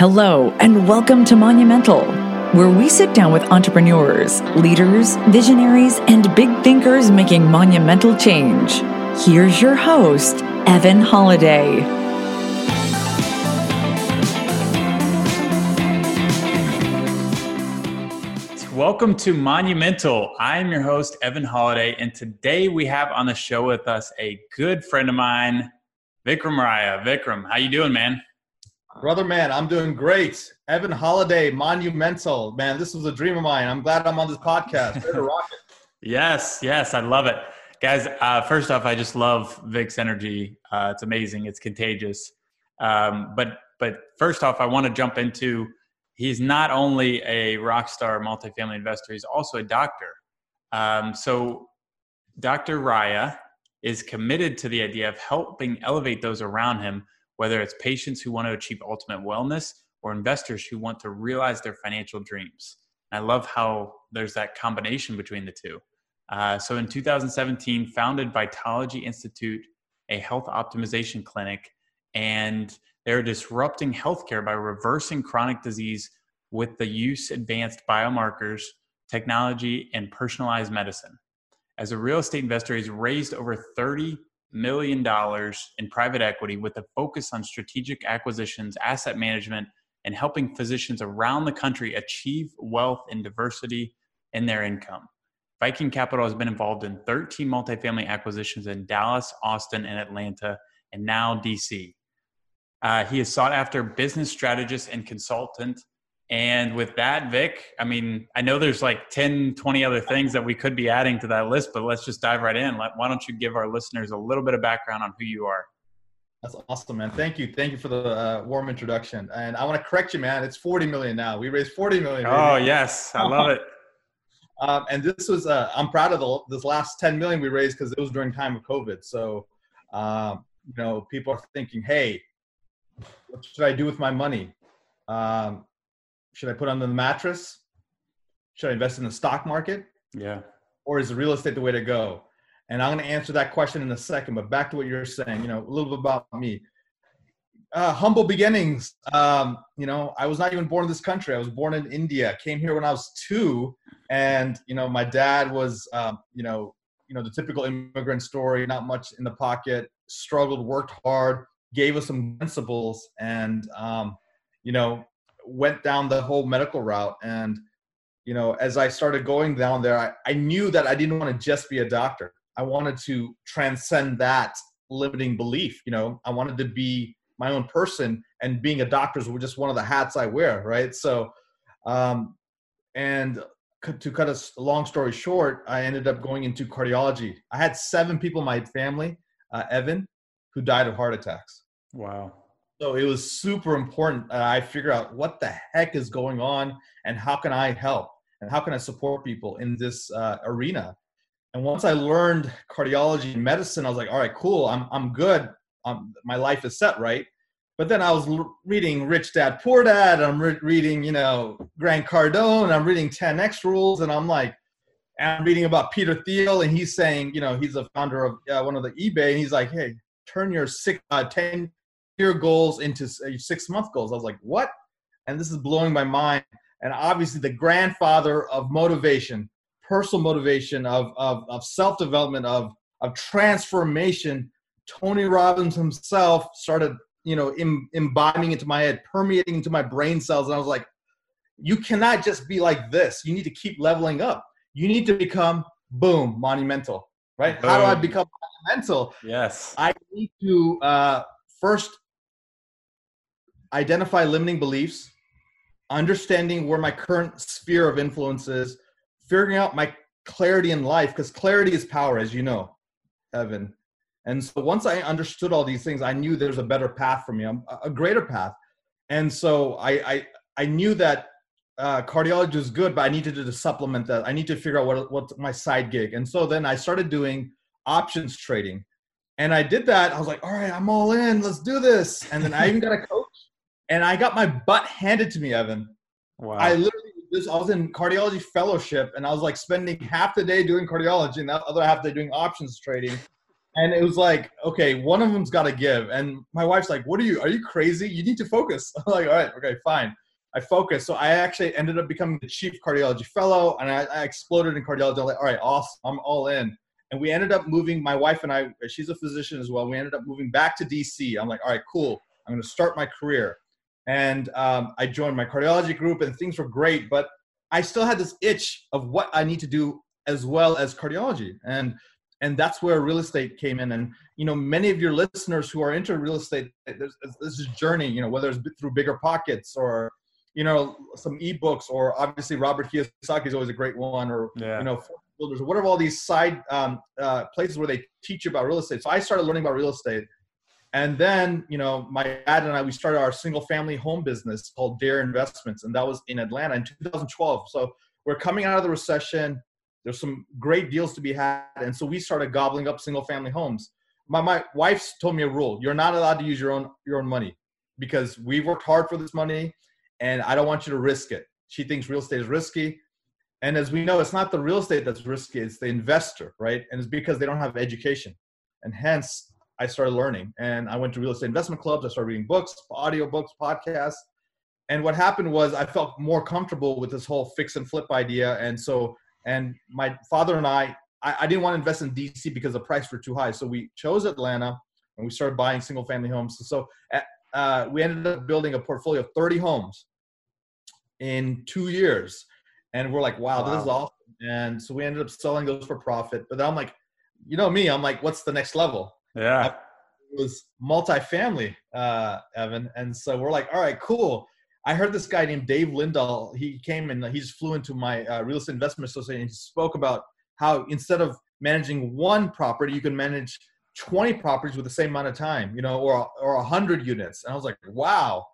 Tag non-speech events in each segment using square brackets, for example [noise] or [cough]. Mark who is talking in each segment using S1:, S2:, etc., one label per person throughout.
S1: Hello, and welcome to Monumental, where we sit down with entrepreneurs, leaders, visionaries, and big thinkers making monumental change. Here's your host, Evan Holladay.
S2: Welcome to Monumental. I'm your host, Evan Holladay, and today we have on the show with us a good friend of mine, Vikram Raya. Vikram, how you doing, man?
S3: Brother man, I'm doing great. Evan Holladay, monumental. Man, this was a dream of mine. I'm glad I'm on this podcast. [laughs]
S2: yes, yes, I love it. Guys, uh, first off, I just love Vic's energy. Uh, it's amazing. It's contagious. Um, but but first off, I want to jump into he's not only a rock star multifamily investor, he's also a doctor. Um, so Dr. Raya is committed to the idea of helping elevate those around him whether it's patients who want to achieve ultimate wellness or investors who want to realize their financial dreams. I love how there's that combination between the two. Uh, so in 2017, founded Vitology Institute, a health optimization clinic, and they're disrupting healthcare by reversing chronic disease with the use advanced biomarkers, technology, and personalized medicine. As a real estate investor, he's raised over 30 million dollars in private equity with a focus on strategic acquisitions, asset management, and helping physicians around the country achieve wealth and diversity in their income. Viking Capital has been involved in 13 multifamily acquisitions in Dallas, Austin, and Atlanta, and now DC. Uh, he is sought after business strategist and consultant and with that, Vic, I mean, I know there's like 10, 20 other things that we could be adding to that list, but let's just dive right in. Why don't you give our listeners a little bit of background on who you are?
S3: That's awesome, man. Thank you. Thank you for the uh, warm introduction. And I want to correct you, man. It's 40 million now. We raised 40 million.
S2: Oh, yes. I love it. [laughs]
S3: um, and this was, uh, I'm proud of the, this last 10 million we raised because it was during time of COVID. So, um, you know, people are thinking, hey, what should I do with my money? Um, should I put under the mattress? Should I invest in the stock market?
S2: Yeah.
S3: Or is real estate the way to go? And I'm going to answer that question in a second. But back to what you're saying, you know, a little bit about me. Uh, humble beginnings. Um, you know, I was not even born in this country. I was born in India. Came here when I was two, and you know, my dad was, um, you know, you know, the typical immigrant story. Not much in the pocket. Struggled, worked hard, gave us some principles, and um, you know, went down the whole medical route. And you know as i started going down there i, I knew that i didn't want to just be a doctor. I wanted to transcend that limiting belief you know? I wanted to be my own person and being a doctor is just one of the hats i wear right? So um and to cut a long story short i ended up going into cardiology. I had seven people in my family uh, evan who died of heart attacks.
S2: Wow
S3: so it was super important. Uh, I figure out what the heck is going on and how can I help and how can I support people in this uh, arena. And once I learned cardiology and medicine, I was like, all right, cool. I'm I'm good. Um, my life is set, right? But then I was l- reading Rich Dad Poor Dad. I'm re- reading, you know, Grant Cardone. I'm reading 10x Rules, and I'm like, I'm reading about Peter Thiel, and he's saying, you know, he's the founder of uh, one of the eBay, and he's like, hey, turn your six, uh, 10 year goals into six month goals. I was like, what? And this is blowing my mind. And obviously, the grandfather of motivation, personal motivation, of, of, of self development, of, of transformation, Tony Robbins himself started, you know, Im- imbibing into my head, permeating into my brain cells. And I was like, you cannot just be like this. You need to keep leveling up. You need to become, boom, monumental, right? Boom. How do I become monumental?
S2: Yes.
S3: I need to uh, first identify limiting beliefs, understanding where my current sphere of influence is, figuring out my clarity in life, because clarity is power, as you know, Evan. And so once I understood all these things, I knew there's a better path for me, a greater path. And so I, I, I knew that uh, cardiology is good, but I needed to supplement that. I need to figure out what, what's my side gig. And so then I started doing options trading. And I did that. I was like, all right, I'm all in. Let's do this. And then I even got a coach and I got my butt handed to me, Evan. Wow. I literally this I was in cardiology fellowship and I was like spending half the day doing cardiology and the other half the day doing options trading. and it was like, okay, one of them's got to give. And my wife's like, what are you? Are you crazy? You need to focus. [laughs] I'm like, all right, okay, fine. I focused. So I actually ended up becoming the chief cardiology fellow, and I, I exploded in cardiology. I'm like, all right, awesome, I'm all in. And we ended up moving. My wife and I, she's a physician as well. We ended up moving back to DC. I'm like, all right, cool. I'm going to start my career. And um, I joined my cardiology group, and things were great. But I still had this itch of what I need to do as well as cardiology. And and that's where real estate came in and you know many of your listeners who are into real estate this is journey you know whether it's through bigger pockets or you know some ebooks or obviously robert kiyosaki is always a great one or yeah. you know builders or whatever all these side um, uh, places where they teach you about real estate so i started learning about real estate and then you know my dad and i we started our single family home business called dare investments and that was in atlanta in 2012 so we're coming out of the recession there's some great deals to be had. And so we started gobbling up single family homes. My, my wife's told me a rule. You're not allowed to use your own, your own money because we've worked hard for this money and I don't want you to risk it. She thinks real estate is risky. And as we know, it's not the real estate that's risky, it's the investor, right? And it's because they don't have education. And hence, I started learning. And I went to real estate investment clubs. I started reading books, audio books, podcasts. And what happened was I felt more comfortable with this whole fix and flip idea. And so and my father and I, I, I didn't want to invest in DC because the price were too high. So we chose Atlanta and we started buying single family homes. So uh, we ended up building a portfolio of 30 homes in two years. And we're like, wow, wow, this is awesome. And so we ended up selling those for profit. But then I'm like, you know me, I'm like, what's the next level?
S2: Yeah.
S3: it was multifamily, uh, Evan. And so we're like, all right, cool. I heard this guy named Dave Lindahl. He came and he just flew into my uh, real estate investment association. He spoke about how instead of managing one property, you can manage 20 properties with the same amount of time, you know, or or 100 units. And I was like, wow.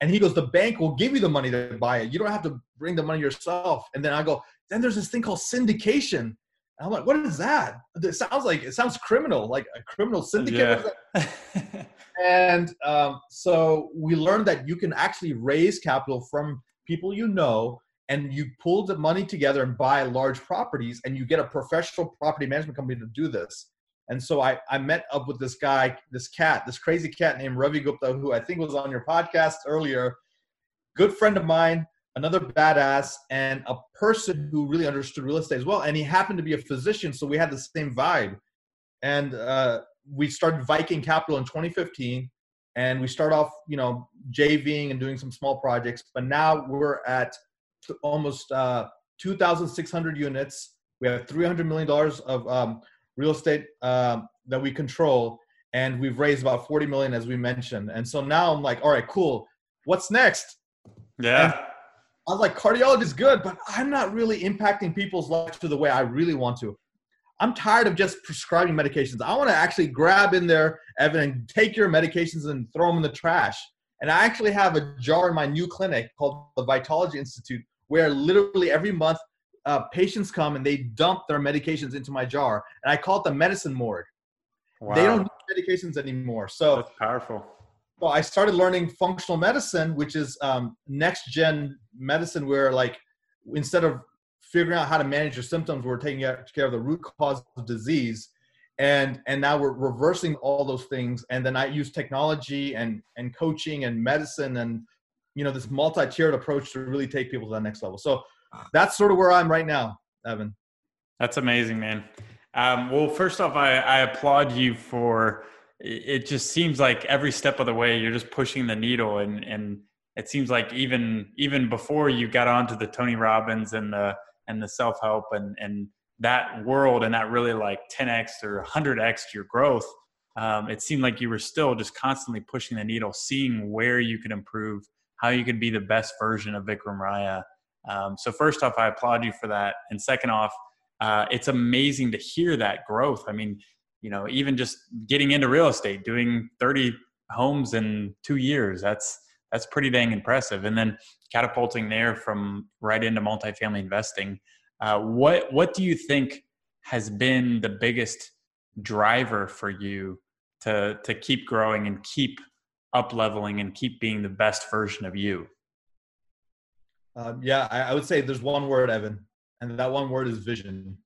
S3: And he goes, the bank will give you the money to buy it. You don't have to bring the money yourself. And then I go, then there's this thing called syndication. And I'm like, what is that? It sounds like it sounds criminal, like a criminal syndicate. Yeah. [laughs] and um, so we learned that you can actually raise capital from people you know and you pull the money together and buy large properties and you get a professional property management company to do this and so I, I met up with this guy this cat this crazy cat named ravi gupta who i think was on your podcast earlier good friend of mine another badass and a person who really understood real estate as well and he happened to be a physician so we had the same vibe and uh, we started Viking Capital in 2015, and we start off, you know, JVing and doing some small projects. But now we're at almost uh, 2,600 units. We have 300 million dollars of um, real estate um, that we control, and we've raised about 40 million, as we mentioned. And so now I'm like, all right, cool. What's next?
S2: Yeah. And
S3: I was like, cardiology is good, but I'm not really impacting people's lives to the way I really want to. I'm tired of just prescribing medications. I want to actually grab in there, Evan, and take your medications and throw them in the trash. And I actually have a jar in my new clinic called the Vitology Institute, where literally every month uh, patients come and they dump their medications into my jar, and I call it the medicine morgue. Wow. They don't need medications anymore. So
S2: that's powerful.
S3: So I started learning functional medicine, which is um, next gen medicine, where like instead of figuring out how to manage your symptoms. We're taking care of the root cause of disease, and and now we're reversing all those things. And then I use technology and and coaching and medicine and you know this multi-tiered approach to really take people to that next level. So that's sort of where I'm right now, Evan.
S2: That's amazing, man. Um, well, first off, I, I applaud you for. It just seems like every step of the way you're just pushing the needle, and and it seems like even even before you got onto the Tony Robbins and the and the self help and and that world and that really like 10x or 100x your growth um, it seemed like you were still just constantly pushing the needle seeing where you could improve how you could be the best version of vikram raya. Um, so first off i applaud you for that. And second off uh, it's amazing to hear that growth. I mean you know even just getting into real estate doing 30 homes in two years that's that's pretty dang impressive. And then catapulting there from right into multifamily investing. Uh, what what do you think has been the biggest driver for you to to keep growing and keep up leveling and keep being the best version of you?
S3: Um, yeah, I, I, would say there's one word, Evan, and that one word is vision,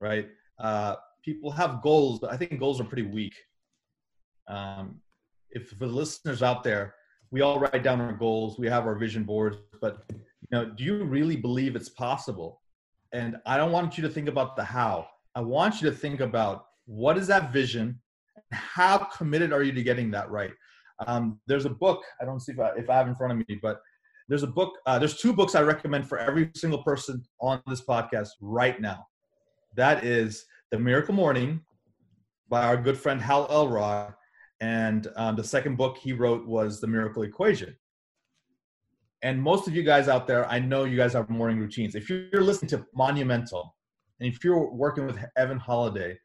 S3: right? Uh, people have goals, but I think goals are pretty weak. Um, if for the listeners out there, we all write down our goals, we have our vision boards, but you know, do you really believe it's possible? And I don't want you to think about the how. I want you to think about what is that vision, how committed are you to getting that right? Um, there's a book I don't see if I, if I have in front of me, but there's a book. Uh, there's two books I recommend for every single person on this podcast right now. That is The Miracle Morning by our good friend Hal Elrod, and um, the second book he wrote was The Miracle Equation. And most of you guys out there, I know you guys have morning routines. If you're listening to Monumental, and if you're working with Evan Holladay,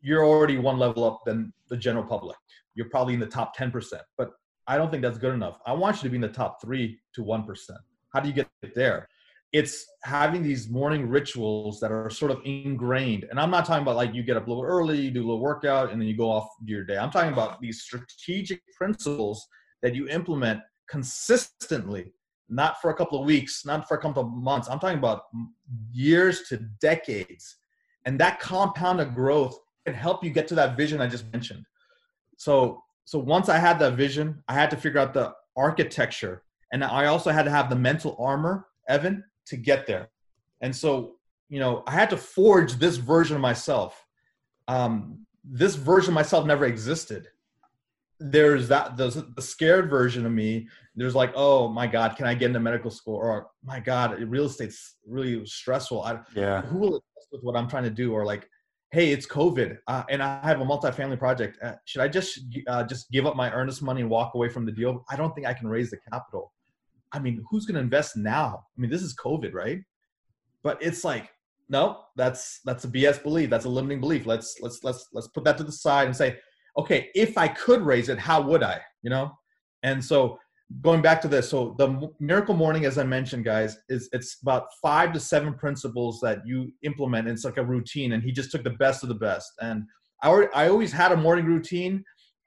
S3: you're already one level up than the general public. You're probably in the top 10%. But I don't think that's good enough. I want you to be in the top three to 1%. How do you get there? It's having these morning rituals that are sort of ingrained. And I'm not talking about like you get up a little early, you do a little workout, and then you go off your day. I'm talking about these strategic principles that you implement consistently, not for a couple of weeks, not for a couple of months. I'm talking about years to decades. And that compound of growth can help you get to that vision I just mentioned. So so once I had that vision, I had to figure out the architecture, and I also had to have the mental armor, Evan, to get there. And so, you know, I had to forge this version of myself. Um, this version of myself never existed. There's that the, the scared version of me. There's like, oh my God, can I get into medical school? Or my God, real estate's really stressful. I,
S2: yeah.
S3: Who will with what I'm trying to do? Or like, hey, it's COVID, uh, and I have a multifamily project. Uh, should I just uh, just give up my earnest money and walk away from the deal? I don't think I can raise the capital. I mean, who's going to invest now? I mean, this is COVID, right? But it's like, no, that's that's a BS belief. That's a limiting belief. Let's let's let's let's put that to the side and say, okay, if I could raise it, how would I? You know, and so going back to this so the miracle morning as i mentioned guys is it's about five to seven principles that you implement it's like a routine and he just took the best of the best and i, I always had a morning routine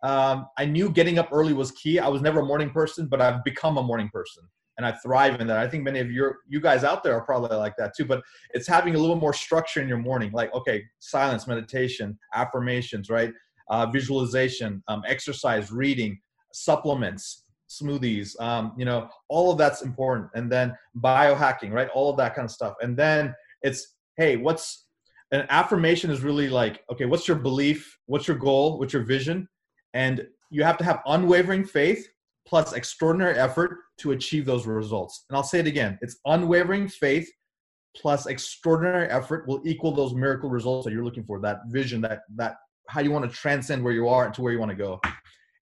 S3: um, i knew getting up early was key. I was never a morning person but i've become a morning person and i thrive in that. I think many of your you guys out there are probably like that too but it's having a little more structure in your morning. Like okay silence meditation affirmations right? Uh, visualization um, exercise reading supplements smoothies um, you know all of that's important. And then biohacking right? All of that kind of stuff. And then it's hey what's an affirmation is really like okay what's your belief? What's your goal? What's your vision and you have to have unwavering faith plus extraordinary effort to achieve those results. And i'll say it again it's unwavering faith plus extraordinary effort will equal those miracle results that you're looking for that vision that that how you want to transcend where you are to where you want to go.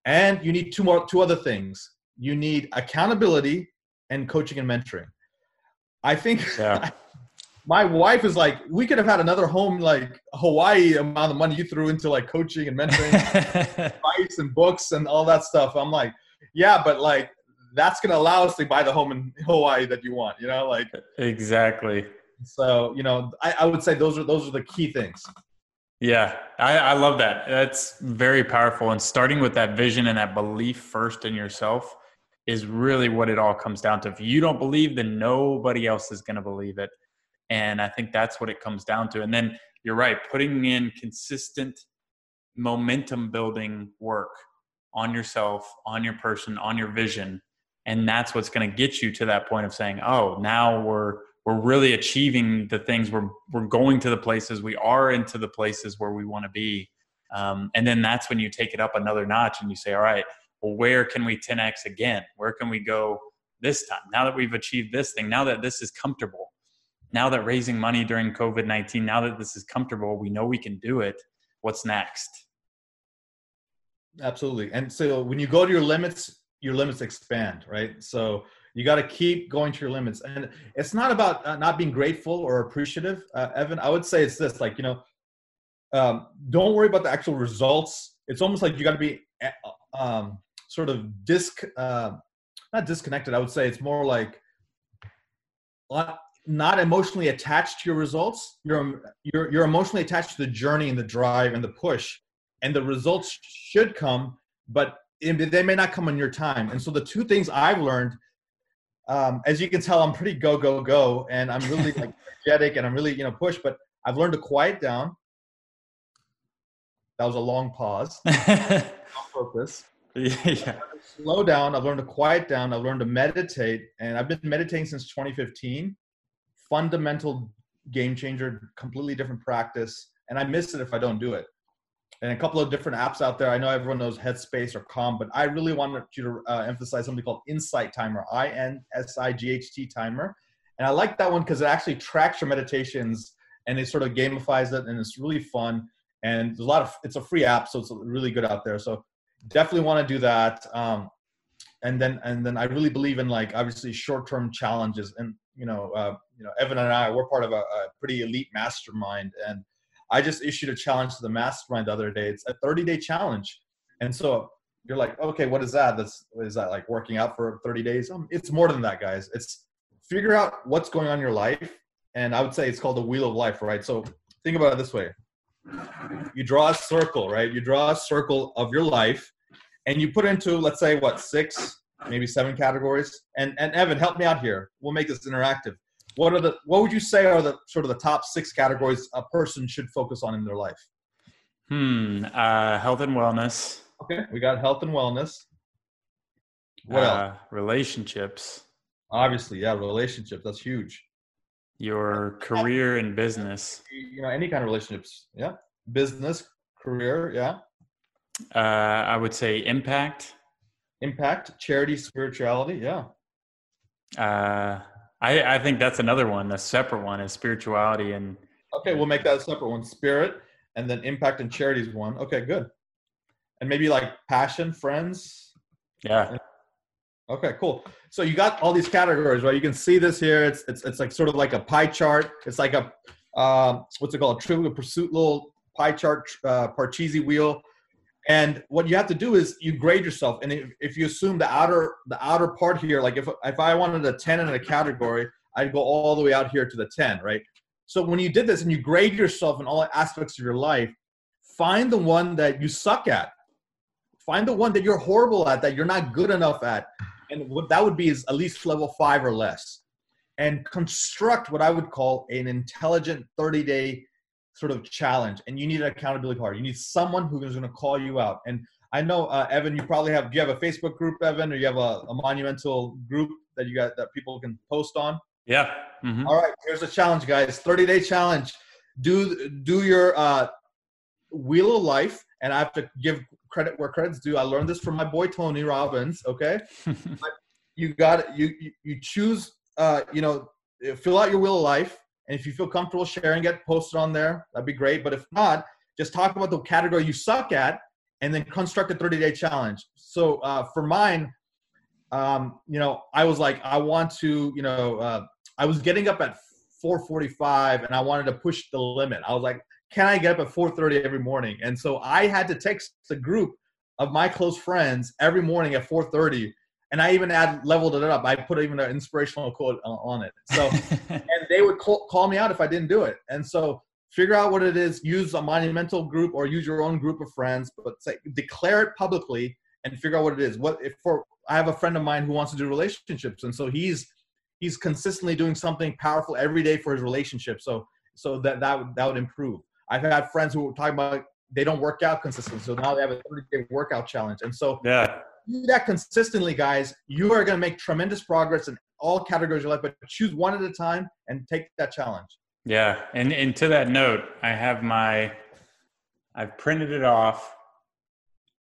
S3: And you need two more two other things. You need accountability and coaching and mentoring. I think yeah. [laughs] my wife is like we could have had another home like hawaii amount of money you threw into like coaching and mentoring [laughs] advice and books and all that stuff i'm like yeah but like that's going to allow us to buy the home in hawaii that you want you know like
S2: exactly
S3: so you know I, I would say those are those are the key things
S2: yeah, I, I, love that. That's very powerful. And starting with that vision and that belief first in yourself is really what it all comes down to. If you don't believe, then nobody else is going to believe it. And I think that's what it comes down to. And then you're right, putting in consistent momentum building work on yourself, on your person, on your vision. And that's what's going to get you to that point of saying, oh, now we're we're really achieving the things. We're we're going to the places. We are into the places where we want to be. Um, and then that's when you take it up another notch and you say all right well where can we 10x again? Where can we go this time? Now that we've achieved this thing now that this is comfortable now that raising money during covid-19 now that this is comfortable we know we can do it. What's next?
S3: Absolutely. And so when you go to your limits your limits expand right? So you got to keep going to your limits. And it's not about uh, not being grateful or appreciative uh, evan. I would say it's this like you know um, don't worry about the actual results. It's almost like you got to be uh, um, sort of disc uh, not disconnected. I would say it's more like not emotionally attached to your results you're you're you're emotionally attached to the journey and the drive and the push and the results should come but they may not come on your time and so the two things i've learned um, as you can tell, I'm pretty go go go, and I'm really like [laughs] energetic and I'm really you know push. But I've learned to quiet down, That was a long pause [laughs] on purpose.
S2: yeah.
S3: Slow down. I've learned to quiet down. I've learned to meditate, and I've been meditating since 2015. Fundamental game changer, completely different practice, and I miss it if I don't do it. And a couple of different apps out there. I know everyone knows Headspace or Calm, but I really wanted you to uh, emphasize something called Insight Timer, I N S I G H T Timer. And I like that one because it actually tracks your meditations and it sort of gamifies it, and it's really fun. And there's a lot of it's a free app, so it's really good out there. So definitely want to do that. Um, and then and then I really believe in like obviously short term challenges. And you know, uh, you know, Evan and I we're part of a, a pretty elite mastermind, and I just issued a challenge to the mastermind the other day. It's a 30 day challenge. And so you're like, okay, what is that? That's what is that like working out for 30 days? Um, it's more than that, guys. It's figure out what's going on in your life. And I would say it's called the wheel of life, right? So think about it this way. You draw a circle, right? You draw a circle of your life and you put into, let's say, what, six, maybe seven categories. And and Evan, help me out here. We'll make this interactive. What are the what would you say are the sort of the top six categories a person should focus on in their life?
S2: Hmm uh, health and wellness.
S3: Okay we got health and wellness.
S2: What uh, else? relationships.
S3: Obviously yeah relationships that's huge.
S2: Your career and business.
S3: You know any kind of relationships yeah. Business career yeah
S2: uh, i would say impact
S3: impact charity spirituality yeah
S2: uh I, I think that's another one, a separate one is spirituality and
S3: Okay, we'll make that a separate one. Spirit and then impact and charities one. Okay, good. And maybe like passion, friends.
S2: Yeah.
S3: Okay, cool. So you got all these categories, right? You can see this here. It's it's it's like sort of like a pie chart. It's like a um, what's it called? A trivial pursuit little pie chart, uh, Parcheesi wheel. And what you have to do is you grade yourself. And if, if you assume the outer the outer part here, like if if I wanted a 10 in a category, I'd go all the way out here to the 10, right? So when you did this and you grade yourself in all aspects of your life, find the one that you suck at. Find the one that you're horrible at, that you're not good enough at. And what that would be is at least level five or less. And construct what I would call an intelligent 30 day sort of challenge and you need an accountability partner. You need someone who is going to call you out. And I know, uh, Evan, you probably have, do you have a Facebook group, Evan, or you have a, a monumental group that you got that people can post on?
S2: Yeah.
S3: Mm-hmm. All right. Here's a challenge, guys. 30 day challenge. Do, do your uh, wheel of life. And I have to give credit where credit's due. I learned this from my boy, Tony Robbins. Okay. [laughs] you got it. You, you, you choose, uh, you know, fill out your wheel of life and if you feel comfortable sharing it, post it on there. That'd be great. But if not, just talk about the category you suck at and then construct a 30 day challenge. So uh, for mine, um, you know, I was like, I want to, you know, uh, I was getting up at 4:45 and I wanted to push the limit. I was like, can I get up at 4:30 every morning? And so I had to text the group of my close friends every morning at 4:30 and I even add leveled it up. I put even an inspirational quote on it. So, [laughs] and they would call, call me out if I didn't do it. And so, figure out what it is. Use a monumental group or use your own group of friends, but say declare it publicly and figure out what it is. What if for I have a friend of mine who wants to do relationships, and so he's he's consistently doing something powerful every day for his relationship. So so that that would, that would improve. I've had friends who were talking about they don't work out consistently, so now they have a 30 day workout challenge, and so
S2: yeah
S3: do that consistently, guys, you are going to make tremendous progress in all categories of life. But choose one at a time and take that challenge.
S2: Yeah, and and to that note, I have my, I've printed it off.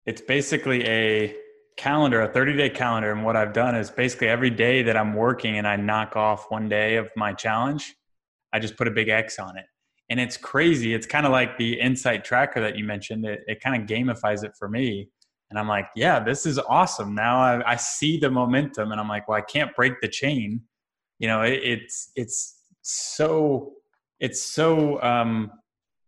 S2: It's basically a calendar, a 30 day calendar. And what I've done is basically every day that I'm working and I knock off one day of my challenge, I just put a big X on it. And it's crazy. It's kind of like the insight tracker that you mentioned. It, it kind of gamifies it for me and I'm like, yeah, this is awesome. Now I, I, see the momentum, and I'm like, well, I can't break the chain. You know, it, it's it's so it's so um,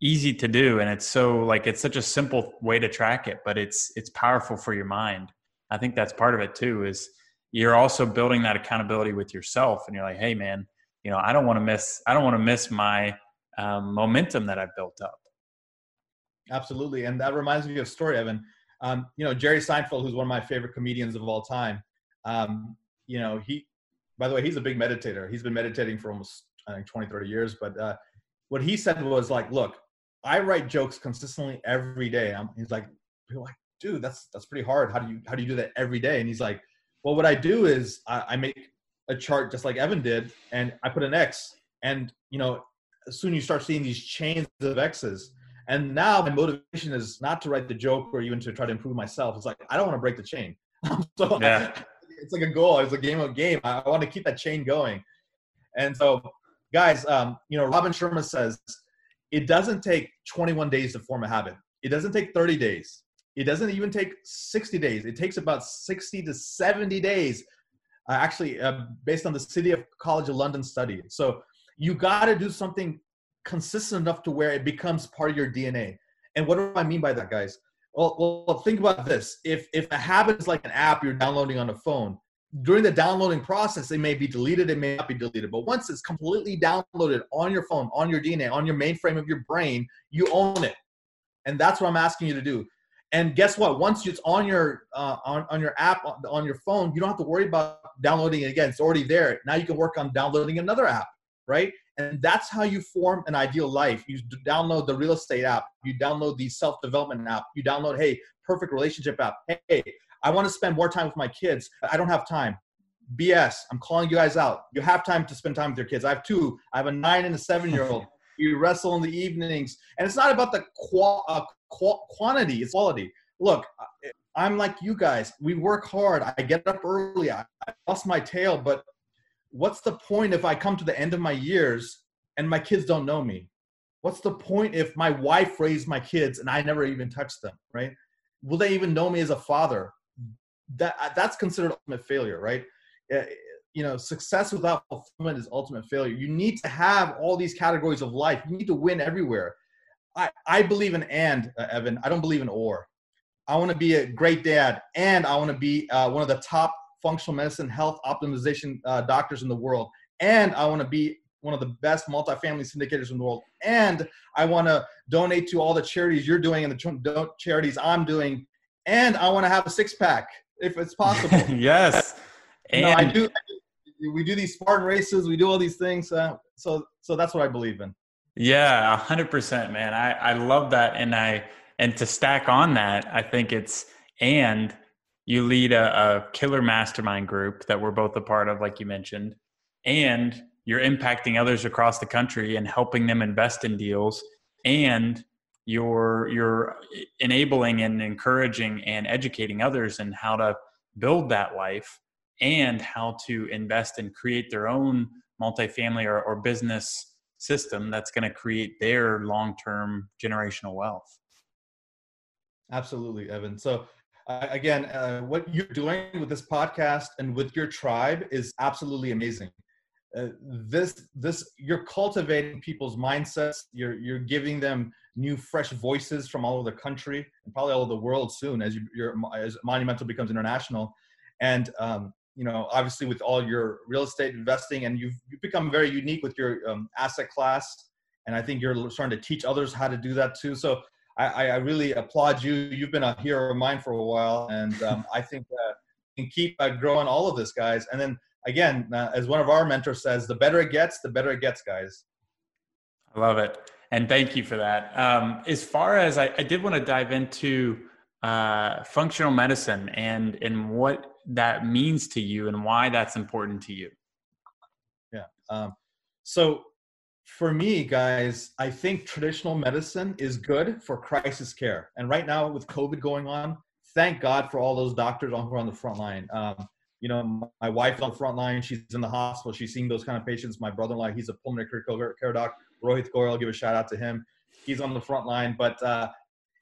S2: easy to do, and it's so like it's such a simple way to track it, but it's it's powerful for your mind. I think that's part of it too. Is you're also building that accountability with yourself, and you're like, hey, man, you know, I don't want to miss I don't want to miss my um, momentum that I've built up.
S3: Absolutely, and that reminds me of a story, Evan um, you know, Jerry Seinfeld, who's one of my favorite comedians of all time. Um, you know, he, by the way, he's a big meditator. He's been meditating for almost, I think, 20, 30 years. But uh, what he said was like, look, I write jokes consistently every day. I'm, he's like, like, dude, that's that's pretty hard. How do you how do you do that every day? And he's like, well, what I do is I, I make a chart just like Evan did, and I put an X, and you know, as soon as you start seeing these chains of X's. And now my motivation is not to write the joke or even to try to improve myself. It's like I don't want to break the chain. [laughs] so yeah. [laughs] it's like a goal. It's a game of game. I want to keep that chain going. And so, guys, um, you know, Robin Sharma says it doesn't take 21 days to form a habit. It doesn't take 30 days. It doesn't even take 60 days. It takes about 60 to 70 days, uh, actually, uh, based on the City of College of London study. So you got to do something consistent enough to where it becomes part of your DNA. And what do I mean by that, guys? Well, well, think about this. If if a habit is like an app you're downloading on a phone, during the downloading process, it may be deleted, it may not be deleted. But once it's completely downloaded on your phone, on your DNA, on your mainframe of your brain, you own it. And that's what I'm asking you to do. And guess what? Once it's on your uh, on, on your app on, on your phone, you don't have to worry about downloading it again. It's already there. Now you can work on downloading another app, right? And that's how you form an ideal life. You download the real estate app, you download the self development app, you download, hey, perfect relationship app. Hey, I want to spend more time with my kids. I don't have time. BS. I'm calling you guys out. You have time to spend time with your kids. I have two. I have a nine and a seven year old. [laughs] you wrestle in the evenings, and it's not about the qual- uh, qual- quantity; it's quality. Look, I'm like you guys. We work hard. I get up early. I, I lost my tail, but what's the point if I come to the end of my years and my kids don't know me? What's the point if my wife raised my kids and I never even touched them, right? Will they even know me as a father? That that's considered ultimate failure, right? Eh, you know, success without fulfillment is ultimate failure. You need to have all these categories of life. You need to win everywhere. I, I believe in and, uh, Evan. I don't believe in or. I want to be a great dad, and I want to be uh, one of the top functional medicine health optimization uh, doctors in the world. And I want to be one of the best multifamily syndicators in the world. And I want to donate to all the charities you're doing and the charities I'm doing. And I want to have a six pack if it's possible. [laughs]
S2: yes.
S3: And you know, I, do, We do these Spartan races. We do all these things. Uh, so, so that's what I believe in.
S2: Yeah, a hundred percent, man. I, I love that. And I, and to stack on that, I think it's, and you lead a, a killer mastermind group that we're both a part of, like you mentioned, and you're impacting others across the country and helping them invest in deals and you're you're enabling and encouraging and educating others in how to build that life and how to invest and create their own multifamily or, or business system that's going to create their long-term generational wealth.
S3: Absolutely evan. So uh, again, uh, what you're doing with this podcast and with your tribe is absolutely amazing. Uh, this, this, you're cultivating people's mindsets. You're, you're giving them new, fresh voices from all over the country and probably all over the world soon as you, your as Monumental becomes international. And um, you know, obviously, with all your real estate investing, and you've, you've become very unique with your um, asset class. And I think you're starting to teach others how to do that too. So I, I, really applaud you. You've been a hero of mine for a while, and um, [laughs] I think uh, can keep uh, growing all of this, guys. And then again, uh, as one of our mentors says, the better it gets, the better it gets, guys.
S2: I love it, and thank you for that. Um, as far as I, I did want to dive into uh, functional medicine and and what that means to you and why that's important to you.
S3: Yeah. Um, so for me, guys, I think traditional medicine is good for crisis care. And right now, with COVID going on, thank God for all those doctors who are on the front line. Um, you know, my wife's on the front line. She's in the hospital. She's seeing those kind of patients. My brother-in-law, he's a pulmonary care doc. Rohit Goyal, I'll give a shout out to him. He's on the front line. But, uh,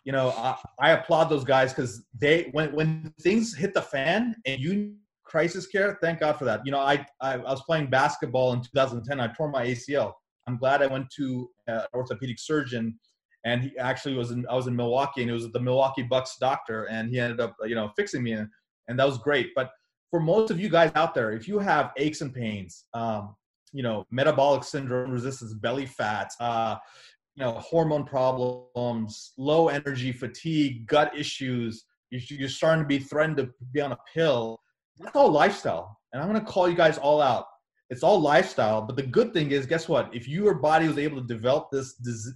S3: you know, I, I applaud those guys because they, when, when things hit the fan and you crisis care, thank God for that. You know, I, I, I was playing basketball in 2010. I tore my ACL I'm glad I went to uh, an orthopedic surgeon, and he actually was in. I was in Milwaukee, and it was the Milwaukee Bucks doctor, and he ended up, you know, fixing me, and, and that was great. But for most of you guys out there, if you have aches and pains, um, you know, metabolic syndrome, resistance, belly fat, uh, you know, hormone problems, low energy, fatigue, gut issues, you're starting to be threatened to be on a pill. That's all lifestyle. And I'm going to call you guys all out it's all lifestyle. But the good thing is, guess what? If your body was able to develop this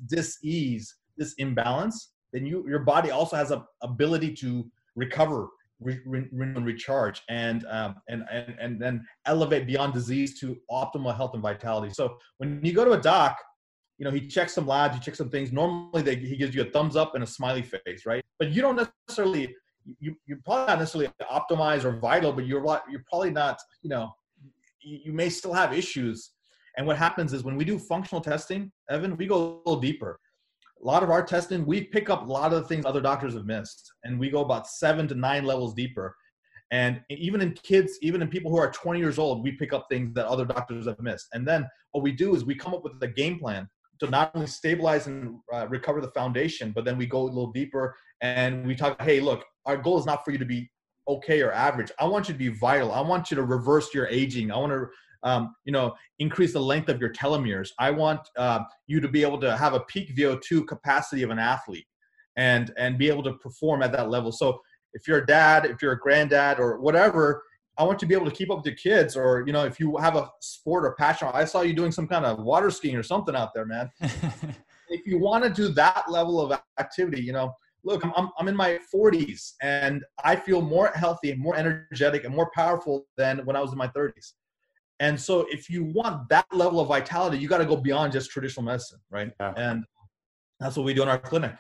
S3: dis-ease this imbalance, then you your body also has a ability to recover, re, re, recharge, and, um, and and and then elevate beyond disease to optimal health and vitality. So when you go to a doc, you know he checks some labs, he checks some things. Normally, they, he gives you a thumbs up and a smiley face, right? But you don't necessarily you you're probably not necessarily optimized or vital, but you're you're probably not you know you, may still have issues. And what happens is when we do functional testing, Evan, we go a little deeper a lot of our testing, we pick up a lot of the things other doctors have missed, and we go about seven to nine levels deeper. And even in kids, even in people who are 20 years old, we pick up things that other doctors have missed. And then what we do is we come up with a game plan to not only stabilize and uh, recover the foundation, but then we go a little deeper and we talk, hey, look, our goal is not for you to be okay or average. I want you to be vital. I want you to reverse your aging. I want to um, you know, increase the length of your telomeres. I want uh, you to be able to have a peak VO2 capacity of an athlete and and be able to perform at that level. So if you're a dad, if you're a granddad or whatever, I want you to be able to keep up with your kids or, you know, if you have a sport or passion, I saw you doing some kind of water skiing or something out there, man. [laughs] if you want to do that level of activity, you know, look, I'm, I'm in my 40s and I feel more healthy and more energetic and more powerful than when I was in my 30s. And so if you want that level of vitality, you got to go beyond just traditional medicine, right? Yeah. And that's what we do in our clinic.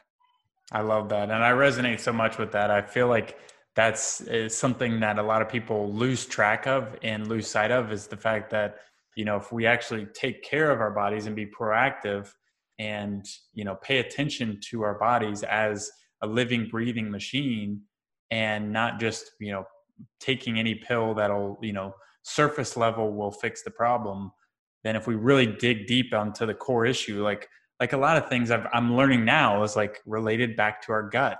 S2: I love that. And I resonate so much with that. I feel like that's is something that a lot of people lose track of and lose sight of is the fact that, you know, if we actually take care of our bodies and be proactive and, you know, pay attention to our bodies as a living, breathing machine and not just, you know, taking any pill that'll, you know, surface level will fix the problem then if we really dig deep onto the core issue like like a lot of things i am learning now is like related back to our gut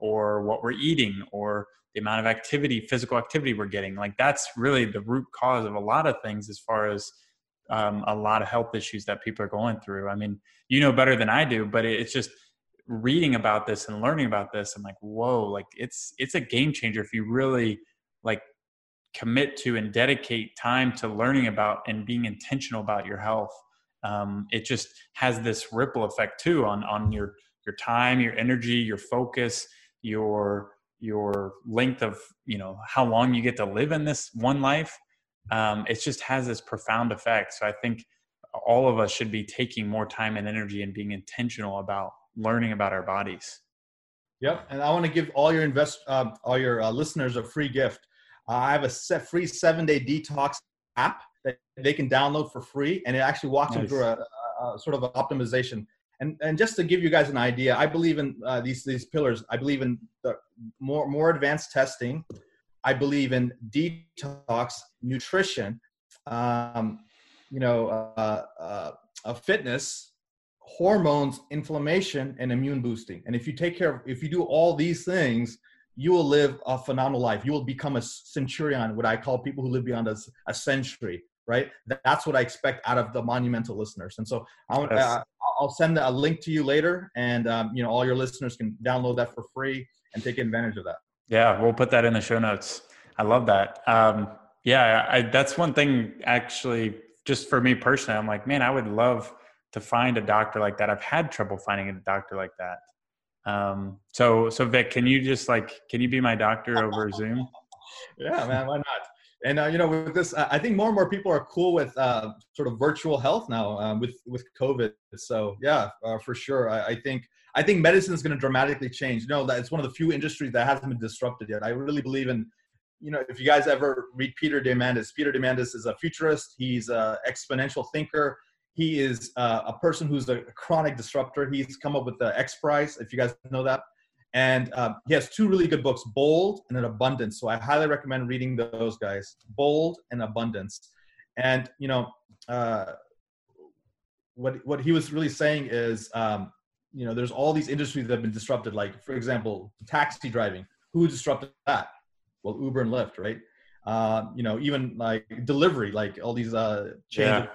S2: or what we're eating or the amount of activity physical activity we're getting. Like that's really the root cause of a lot of things as far as um, a lot of health issues that people are going through. I mean you know better than i do but it's just reading about this and learning about this i'm like whoa like it's it's a game changer if you really like commit to and dedicate time to learning about and being intentional about your health. Um, it just has this ripple effect too on on your your time your energy your focus your your length of you know how long you get to live in this one life. Um, it just has this profound effect. So i think all of us should be taking more time and energy and being intentional about learning about our bodies
S3: yep and i want to give all your invest uh, all your uh, listeners a free gift uh, I have a set free seven day detox app that they can download for free, and it actually walks nice. them through a, a, a, sort of optimization. And, and just to give you guys an idea, I believe in uh, these these pillars. I believe in the more more advanced testing. I believe in detox, nutrition, um, you know, uh, uh, uh, fitness, hormones, inflammation, and immune boosting. And if you take care of, if you do all these things, you will live a phenomenal life. You will become a centurion, what I call people who live beyond a, a century, right? That's what I expect out of the monumental listeners. And so I want, uh, I'll send a link to you later, and um, you know all your listeners can download that for free and take advantage of that.
S2: Yeah, we'll put that in the show notes. I love that. Um, yeah, I, that's one thing actually. Just for me personally, I'm like, man, I would love to find a doctor like that. I've had trouble finding a doctor like that. Um, so, so Vic, can you just like, can you be my doctor over [laughs] Zoom?
S3: yeah, man, why not? And uh, you know, with this, I think more and more people are cool with uh, sort of virtual health now um, with with COVID. So yeah, uh, for sure. I, I, think I think medicine is going to dramatically change. You know, that it's one of the few industries that hasn't been disrupted yet. I really believe in. You know, if you guys ever read Peter Diamandis, Peter Diamandis is a futurist. He's an exponential thinker he is uh, a person who's a chronic disruptor. He's come up with the X Prize, if you guys know that. And uh, he has two really good books, Bold and an Abundance. So I highly recommend reading those guys, Bold and Abundance. And, you know, uh, what, what he was really saying is, um, you know, there's all these industries that have been disrupted. Like, for example, taxi driving. Who disrupted that? Well, Uber and Lyft, right? Uh, you know, even like delivery, like all these uh, chains yeah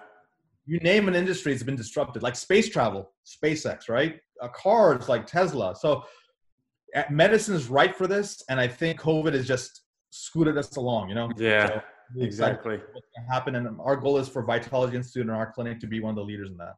S3: you name an industry that's been disrupted, like space travel, SpaceX, right? Uh, cars like Tesla. So medicine is right for this, and I think COVID has just scooted us along. You know?
S2: Yeah. So exactly.
S3: What's going to happen, and our goal is for Vitology Institute and our clinic to be one of the leaders in that.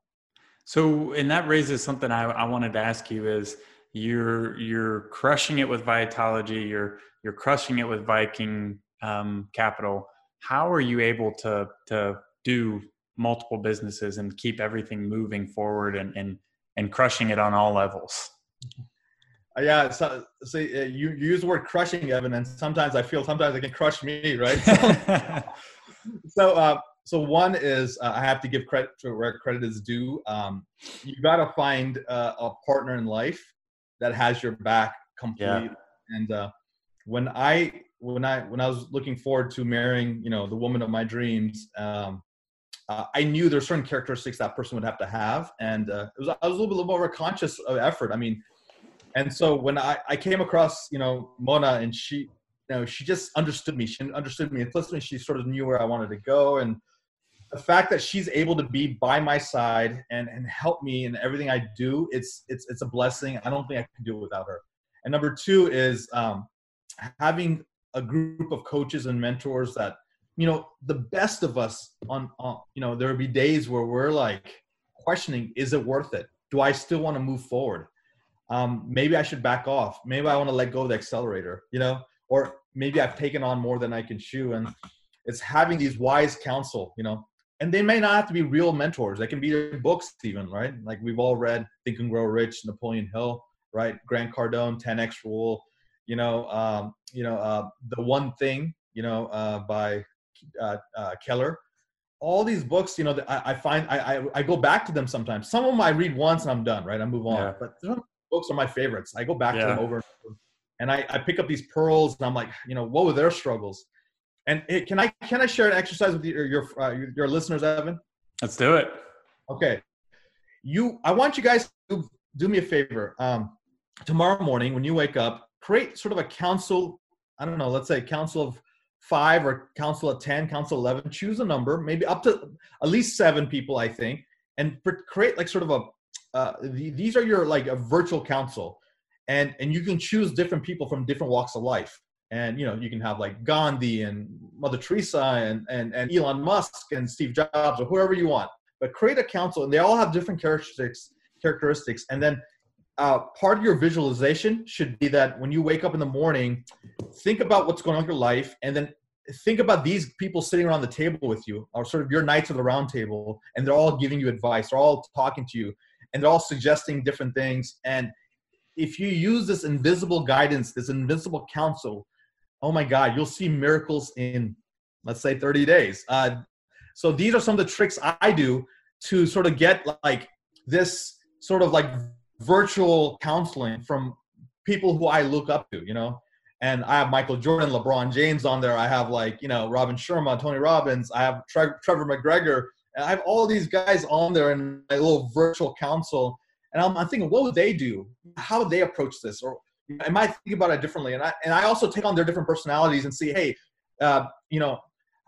S2: So, and that raises something I, I wanted to ask you is you're you're crushing it with Vitology, you're you're crushing it with Viking um, Capital. How are you able to to do multiple businesses and keep everything moving forward and and and crushing it on all levels?
S3: Uh, yeah, so, so uh, you, you use the word crushing, Evan, and sometimes I feel sometimes it can crush me, right? So, [laughs] so, uh, so one is uh, I have to give credit to where credit is due. Um, you got to find uh, a partner in life that has your back completely. Yeah. And uh, when I when I when I was looking forward to marrying, you know, the woman of my dreams, um, uh, I knew there's certain characteristics that person would have to have, and uh, it was I was a little bit more conscious of effort. I mean, and so when I I came across you know Mona and she you know she just understood me, she understood me implicitly. She sort of knew where I wanted to go, and the fact that she's able to be by my side and and help me in everything I do, it's it's it's a blessing. I don't think I can do it without her. And number two is um, having a group of coaches and mentors that you know the best of us on, on you know there will be days where we're like questioning is it worth it? Do i still want to move forward? Um, maybe i should back off. Maybe i want to let go of the accelerator you know? Or maybe i've taken on more than i can chew and it's having these wise counsel you know? And they may not have to be real mentors. They can be books even right? Like we've all read think and grow rich napoleon hill right? Grant cardone 10x rule you know um, you know uh, the one thing you know uh, by uh, uh, Keller. All these books, you know, I, I find I, I, I go back to them sometimes. Some of them I read once and I'm done, right? I move on. Yeah. But some books are my favorites. I go back yeah. to them over and over, and I, I pick up these pearls and I'm like, you know, what were their struggles? And hey, can I can I share an exercise with your your, uh, your, your listeners, Evan?
S2: Let's do it.
S3: Okay, you. I want you guys to do me a favor. Um, tomorrow morning when you wake up, create sort of a council. I don't know. Let's say council of five or council of 10, council 11, choose a number, maybe up to at least seven people, I think, and create like sort of a, uh, these are your like a virtual council and, and you can choose different people from different walks of life. And, you know, you can have like Gandhi and Mother Teresa and, and, and Elon Musk and Steve Jobs or whoever you want, but create a council and they all have different characteristics, characteristics. And then uh, part of your visualization should be that when you wake up in the morning, think about what's going on in your life, and then think about these people sitting around the table with you, or sort of your knights of the round table, and they're all giving you advice, they're all talking to you, and they're all suggesting different things. And if you use this invisible guidance, this invisible counsel, oh my God, you'll see miracles in, let's say, 30 days. Uh, so these are some of the tricks I do to sort of get like this sort of like virtual counseling from people who I look up to, you know. And I have Michael Jordan, LeBron James on there. I have like, you know, Robin Sharma, Tony Robbins. I have Tre- Trevor McGregor. And I have all these guys on there in a little virtual council. And I'm, I'm thinking, what would they do? How would they approach this? Or am I thinking about it differently? And I, and I also take on their different personalities and see, hey, uh, you know,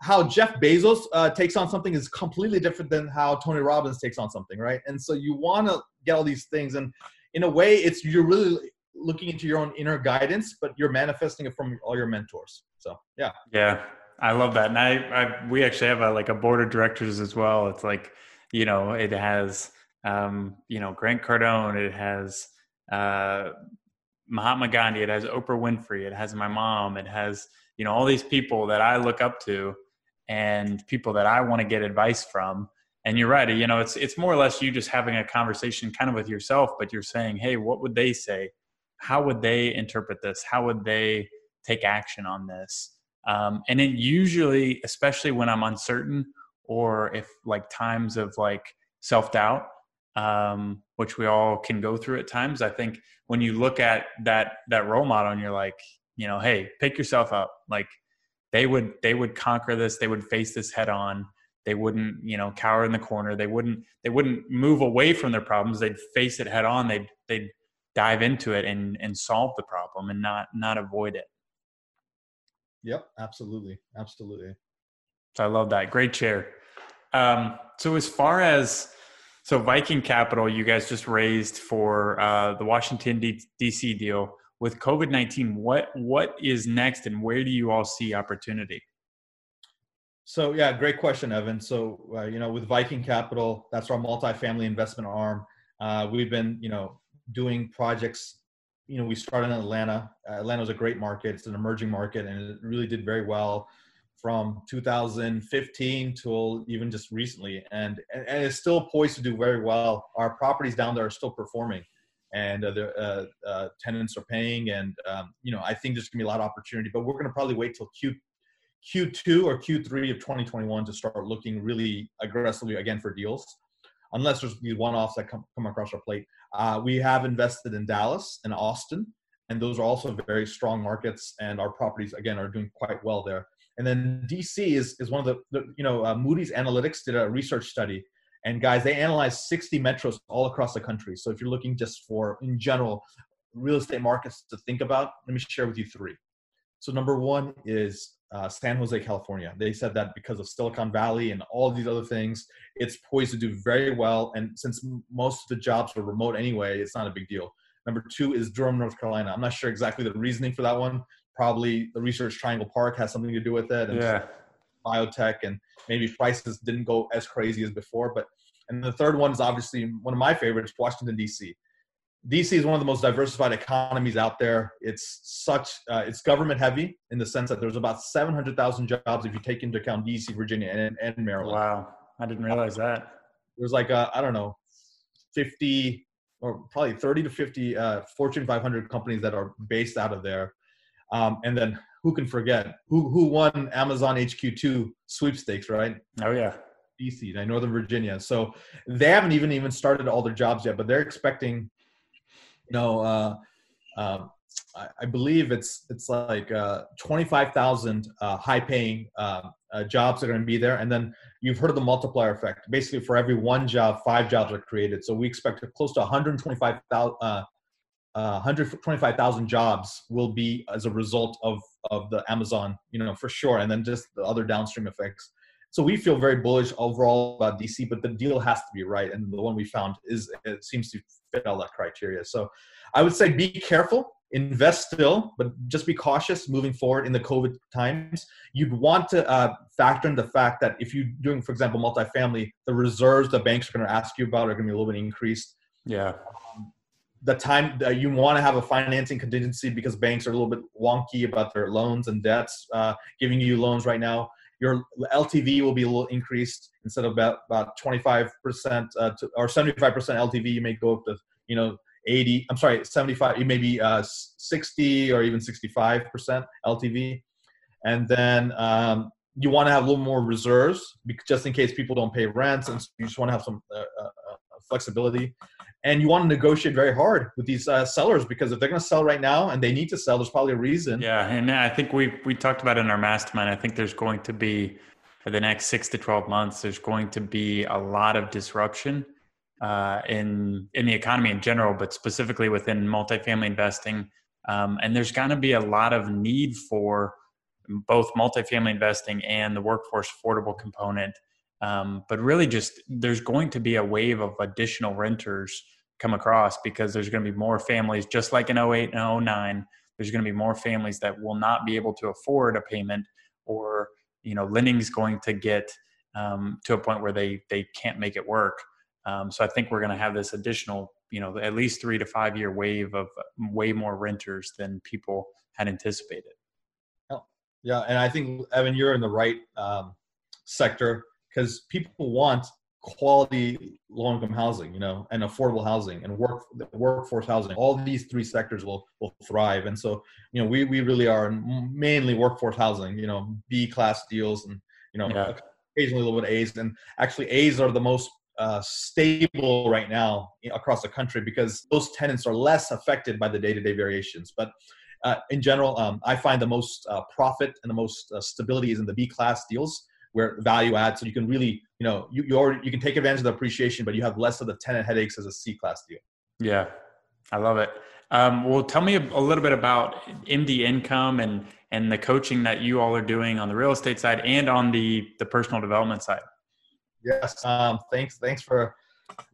S3: how Jeff Bezos uh, takes on something is completely different than how Tony Robbins takes on something, right? And so you want to get all these things, and in a way, it's you're really looking into your own inner guidance, but you're manifesting it from all your mentors. So yeah,
S2: yeah, I love that, and I, I we actually have a, like a board of directors as well. It's like you know, it has um, you know Grant Cardone, it has uh, Mahatma Gandhi, it has Oprah Winfrey, it has my mom, it has you know all these people that I look up to and people that I want to get advice from. And you're right, you know, it's it's more or less you just having a conversation kind of with yourself, but you're saying, hey, what would they say? How would they interpret this? How would they take action on this? Um, and it usually, especially when I'm uncertain or if like times of like self doubt, um, which we all can go through at times. I think when you look at that that role model and you're like, you know, hey, pick yourself up. Like they would they would conquer this. They would face this head on. They wouldn't you know cower in the corner. They wouldn't they wouldn't move away from their problems. They'd face it head on. They'd they'd dive into it and and solve the problem and not not avoid it.
S3: Yep. Absolutely. Absolutely.
S2: So i love that. Great chair. Um, so as far as so viking capital you guys just raised for uh, the washington dc deal with COVID nineteen, what what is next, and where do you all see opportunity?
S3: So yeah, great question, Evan. So uh, you know, with Viking Capital, that's our multifamily investment arm. Uh, we've been you know doing projects. You know, we started in Atlanta. Uh, Atlanta was a great market. It's an emerging market, and it really did very well from 2015 till even just recently, and and it's still poised to do very well. Our properties down there are still performing, and uh, the uh, uh, tenants are paying, and um, you know I think there's gonna be a lot of opportunity. But we're gonna probably wait till Q Q2 or Q3 of 2021 to start looking really aggressively again for deals, unless there's these one-offs that come, come across our plate. Uh, we have invested in Dallas and Austin, and those are also very strong markets, and our properties again are doing quite well there. And then DC is, is one of the, the you know, uh, Moody's Analytics did a research study. And guys, they analyzed 60 metros all across the country. So if you're looking just for, in general, real estate markets to think about, let me share with you three. So number one is uh, San Jose, California. They said that because of Silicon Valley and all these other things, it's poised to do very well. And since most of the jobs are remote anyway, it's not a big deal. Number two is Durham, North Carolina. I'm not sure exactly the reasoning for that one, probably the Research Triangle Park has something to do with it. And
S2: yeah.
S3: Biotech and maybe prices didn't go as crazy as before. But and the third one is obviously one of my favorites, Washington D.C. DC is one of the most diversified economies out there. It's such uh, it's government heavy in the sense that there's about 700,000 jobs if you take into account DC, Virginia, and, and Maryland.
S2: Wow, I didn't realize that.
S3: There's like I I don't know, 50 or probably 30 to 50 uh, Fortune 500 companies that are based out of there. Um, and then who can forget who who won Amazon HQ2 sweepstakes, right?
S2: Oh yeah,
S3: DC, Northern Virginia. So they haven't even even started all their jobs yet, but they're expecting, you know, uh, uh, I, I, believe it's it's like uh, twenty five thousand uh, high paying uh, uh, jobs are going to be there, and then you've heard of the multiplier effect. Basically, for every one job, five jobs are created. So we expect close to one hundred twenty five thousand uh, 125,000 jobs will be as a result of of the Amazon, you know, for sure, and then just the other downstream effects. So we feel very bullish overall about DC, but the deal has to be right, and the one we found is it seems to fit all that criteria. So I would say be careful, invest still, but just be cautious moving forward in the COVID times. You'd want to uh, factor in the fact that if you're doing, for example, multifamily, the reserves the banks are going to ask you about are going to be a little bit increased.
S2: Yeah
S3: the time that you want to have a financing contingency because banks are a little bit wonky about their loans and debts uh, giving you loans right now. Your ltv will be a little increased instead of about, about 25% uh, to, or 75% ltv you may go up to you know 80 i'm sorry 75 you may be uh, 60 or even 65% ltv and then um, you want to have a little more reserves just in case people don't pay rents and you just want to have some uh, uh, uh flexibility and you want to negotiate very hard with these uh, sellers because if they're going to sell right now and they need to sell, there's probably a reason.
S2: Yeah, and I think we we talked about in our mastermind. I think there's going to be for the next six to twelve months. There's going to be a lot of disruption uh, in in the economy in general, but specifically within multifamily investing. Um, and there's going to be a lot of need for both multifamily investing and the workforce affordable component. Um, but really, just there's going to be a wave of additional renters come across because there's going to be more families, just like in 08 and 09, there's going to be more families that will not be able to afford a payment or, you know, lending's going to get um, to a point where they, they can't make it work. Um, so I think we're going to have this additional, you know, at least three to five year wave of way more renters than people had anticipated.
S3: Yeah, and I think Evan, you're in the right um, sector because people want quality low income housing, you know, and affordable housing and work workforce housing. All these three sectors will will thrive. And so, you know, we we really are mainly workforce housing, you know, B class deals and you know yeah. occasionally a little bit of A's. And actually A's are the most uh, stable right now across the country because those tenants are less affected by the day-to-day variations. But uh, in general, um, I find the most uh, profit and the most uh, stability is in the B class deals where value add so you can really you know you you, already, you can take advantage of the appreciation but you have less of the tenant headaches as a c class deal.
S2: Yeah i love it. Um, well tell me a, a, little bit about md income and and the coaching that you all are doing on the real estate side and on the the personal development side.
S3: Yes um, thanks thanks for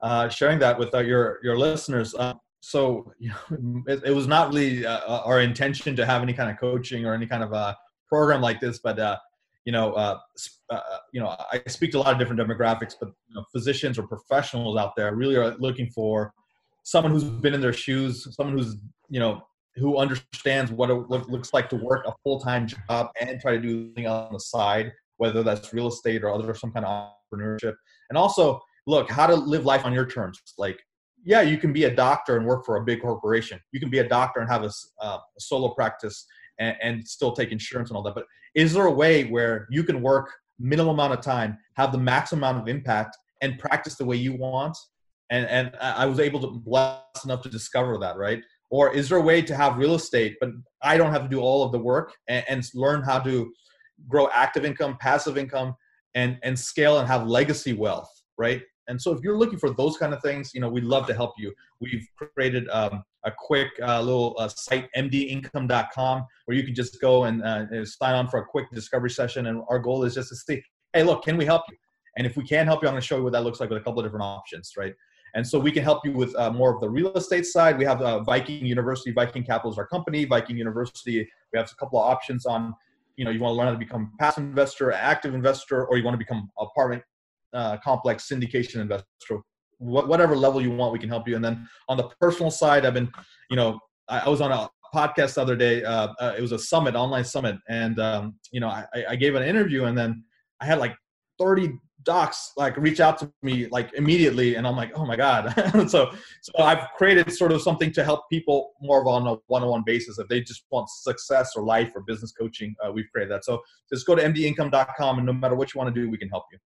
S3: uh, sharing that with uh, your your listeners. Uh, so you know, [laughs] it, it, was not really uh, our intention to have any kind of coaching or any kind of a uh, program like this but uh, you know, uh, uh, you know, I speak to a lot of different demographics, but you know, physicians or professionals out there really are looking for someone who's been in their shoes, someone who's you know who understands what it looks like to work a full-time job and try to do something on the side, whether that's real estate or other some kind of entrepreneurship, and also look how to live life on your terms. Like, yeah, you can be a doctor and work for a big corporation. You can be a doctor and have a, uh, a solo practice and, and still take insurance and all that. But is there a way where you can work minimum amount of time, have the maximum amount of impact, and practice the way you want? And and I was able to bless enough to discover that, right? Or is there a way to have real estate, but I don't have to do all of the work and, and learn how to grow active income, passive income, and and scale and have legacy wealth, right? And so if you're looking for those kind of things, you know, we'd love to help you. We've created um, a quick uh, little uh, site, mdincome.com, where you can just go and uh, sign on for a quick discovery session. And our goal is just to see, hey, look, can we help you? And if we can help you, I'm going to show you what that looks like with a couple of different options, right? And so we can help you with uh, more of the real estate side. We have uh, Viking University, Viking Capital is our company. Viking University, we have a couple of options on, you know, you want to learn how to become a passive investor, active investor, or you want to become apartment uh, complex syndication investor whatever level you want we can help you. And then on the personal side i've been you know i, was on a podcast the other day uh, uh, it was a summit online summit. And um, you know I, I gave an interview and then i had like 30 docs like reach out to me like immediately. And i'm like oh my god. [laughs] So so i've created sort of something to help people more of on a one-on-one basis. If they just want success or life or business coaching uh, we've created that. So just go to mdincome.com and no matter what you want to do we can help you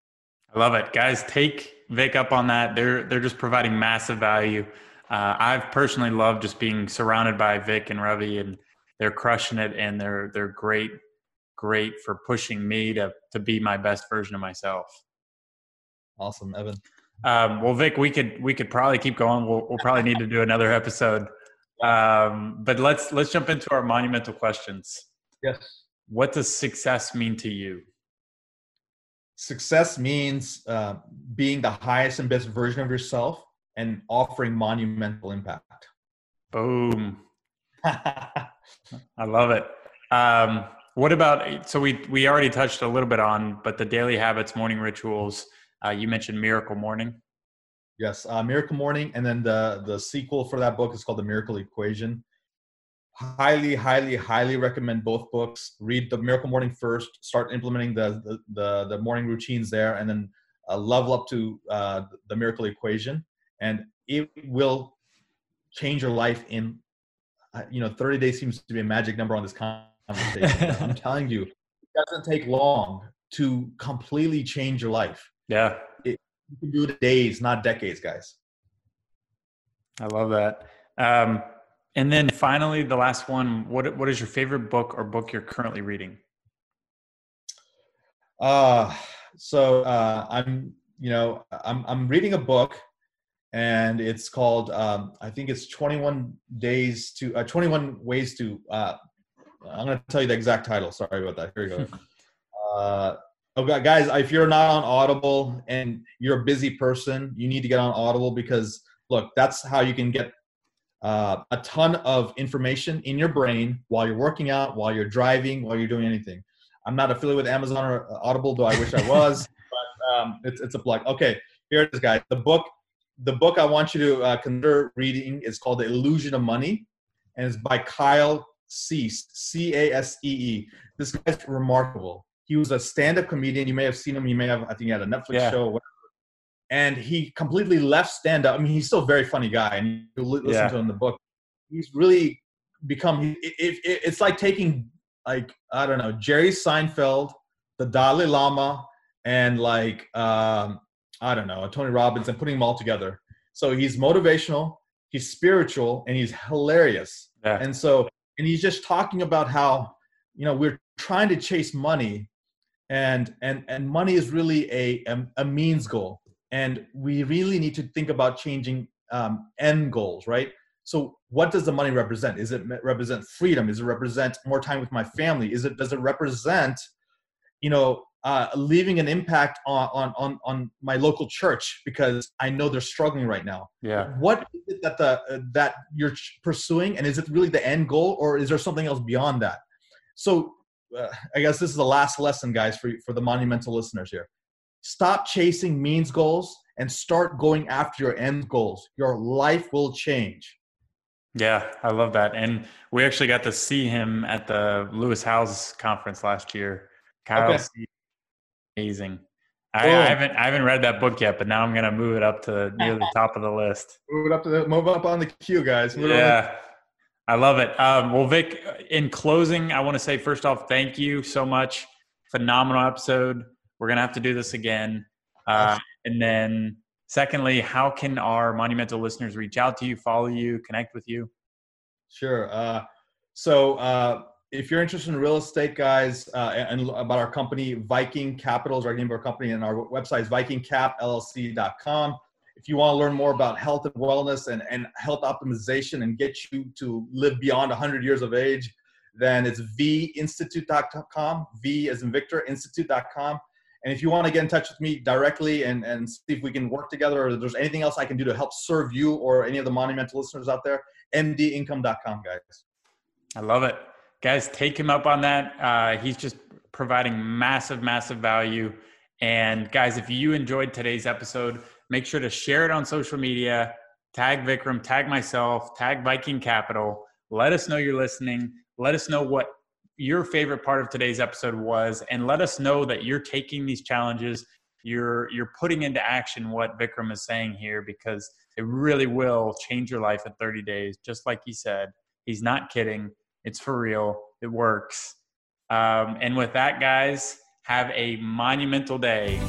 S2: I love it, guys. Take Vic up on that. They're they're just providing massive value. Uh, I've personally loved just being surrounded by Vic and Ravi, and they're crushing it, and they're they're great, great for pushing me to to be my best version of myself.
S3: Awesome, Evan.
S2: Um, well, Vic, we could we could probably keep going. We'll we'll probably need to do another episode. Um, but let's let's jump into our monumental questions.
S3: Yes.
S2: What does success mean to you?
S3: Success means uh, being the highest and best version of yourself and offering monumental impact.
S2: Boom. [laughs] I love it. Um, what about so we we already touched a little bit on, but the daily habits, morning rituals. Uh, you mentioned Miracle Morning.
S3: Yes, uh, Miracle Morning, and then the the sequel for that book is called The Miracle Equation highly highly highly recommend both books. Read the miracle morning first start implementing the the, the, the morning routines there and then uh, level up to uh, the miracle equation. And it will change your life in uh, you know 30 days seems to be a magic number on this conversation. [laughs] I'm telling you it doesn't take long to completely change your life.
S2: Yeah.
S3: It, you can do it days not decades guys.
S2: I love that. Um, and then finally, the last one. What what is your favorite book or book you're currently reading?
S3: Uh so uh, I'm you know I'm I'm reading a book, and it's called um, I think it's 21 days to uh, 21 ways to. Uh, I'm going to tell you the exact title. Sorry about that. Here we go. [laughs] uh, okay, guys, if you're not on Audible and you're a busy person, you need to get on Audible because look, that's how you can get uh, a ton of information in your brain while you're working out, while you're driving, while you're doing anything. I'm not affiliated with Amazon or Audible, though I wish I was. [laughs] but um, it's it's a plug. Okay, here it is, guys. The book, the book I want you to uh, consider reading is called The Illusion of Money, and it's by Kyle Cease, C A S E E. This guy's remarkable. He was a stand-up comedian. You may have seen him. You may have. I think he had a Netflix yeah. show and he completely left stand up. I mean, he's still a very funny guy, and you listen yeah. to him in the book. He's really become. It, it, it, it's like taking like I don't know Jerry Seinfeld, the Dalai Lama, and like um, I don't know Tony Robbins, and putting them all together. So he's motivational, he's spiritual, and he's hilarious. Yeah. And so, and he's just talking about how you know we're trying to chase money, and and and money is really a a, a means goal and we really need to think about changing um, end goals right so what does the money represent is it represent freedom is it represent more time with my family is it does it represent you know uh, leaving an impact on, on on on my local church because I know they're struggling right now.
S2: Yeah.
S3: What is it that the uh, that you're pursuing, and is it really the end goal, or is there something else beyond that? So uh, I guess this is the last lesson, guys, for for the monumental listeners here. Stop chasing means goals and start going after your end goals. Your life will change.
S2: Yeah, I love that. And we actually got to see him at the Lewis Howes conference last year. Kyle, okay. amazing. I, I, haven't I haven't read that book yet, but now I'm gonna move it up to near the top of the list. [laughs]
S3: Move it up to the move up on the queue, guys.
S2: Move yeah, I love it. Um, well, Vic, in closing, I want to say first off, thank you so much. Phenomenal episode. We're gonna have to do this again. Uh, and then, secondly, how can our monumental listeners reach out to you, follow you, connect with you?
S3: Sure. Uh, so uh, if you're interested in real estate, guys, uh, and about our company, Viking Capital is our name of our company, and our website is vikingcapllc.com. If you want to learn more about health and wellness and, and health optimization and get you to live beyond 100 years of age, then it's vinstitute.com, V as in Victor, institute.com. And if you want to get in touch with me directly and, and see if we can work together or if there's anything else I can do to help serve you or any of the monumental listeners out there, mdincome.com, guys.
S2: I love it guys, take him up on that. Uh, he's just providing massive, massive value. And guys, if you enjoyed today's episode, make sure to share it on social media. Tag Vikram, tag myself, tag Viking Capital. Let us know you're listening. Let us know what your favorite part of today's episode was, and let us know that you're taking these challenges. You're you're putting into action what Vikram is saying here because it really will change your life in 30 days. Just like he said, he's not kidding. It's for real. It works. Um, and with that, guys, have a monumental day.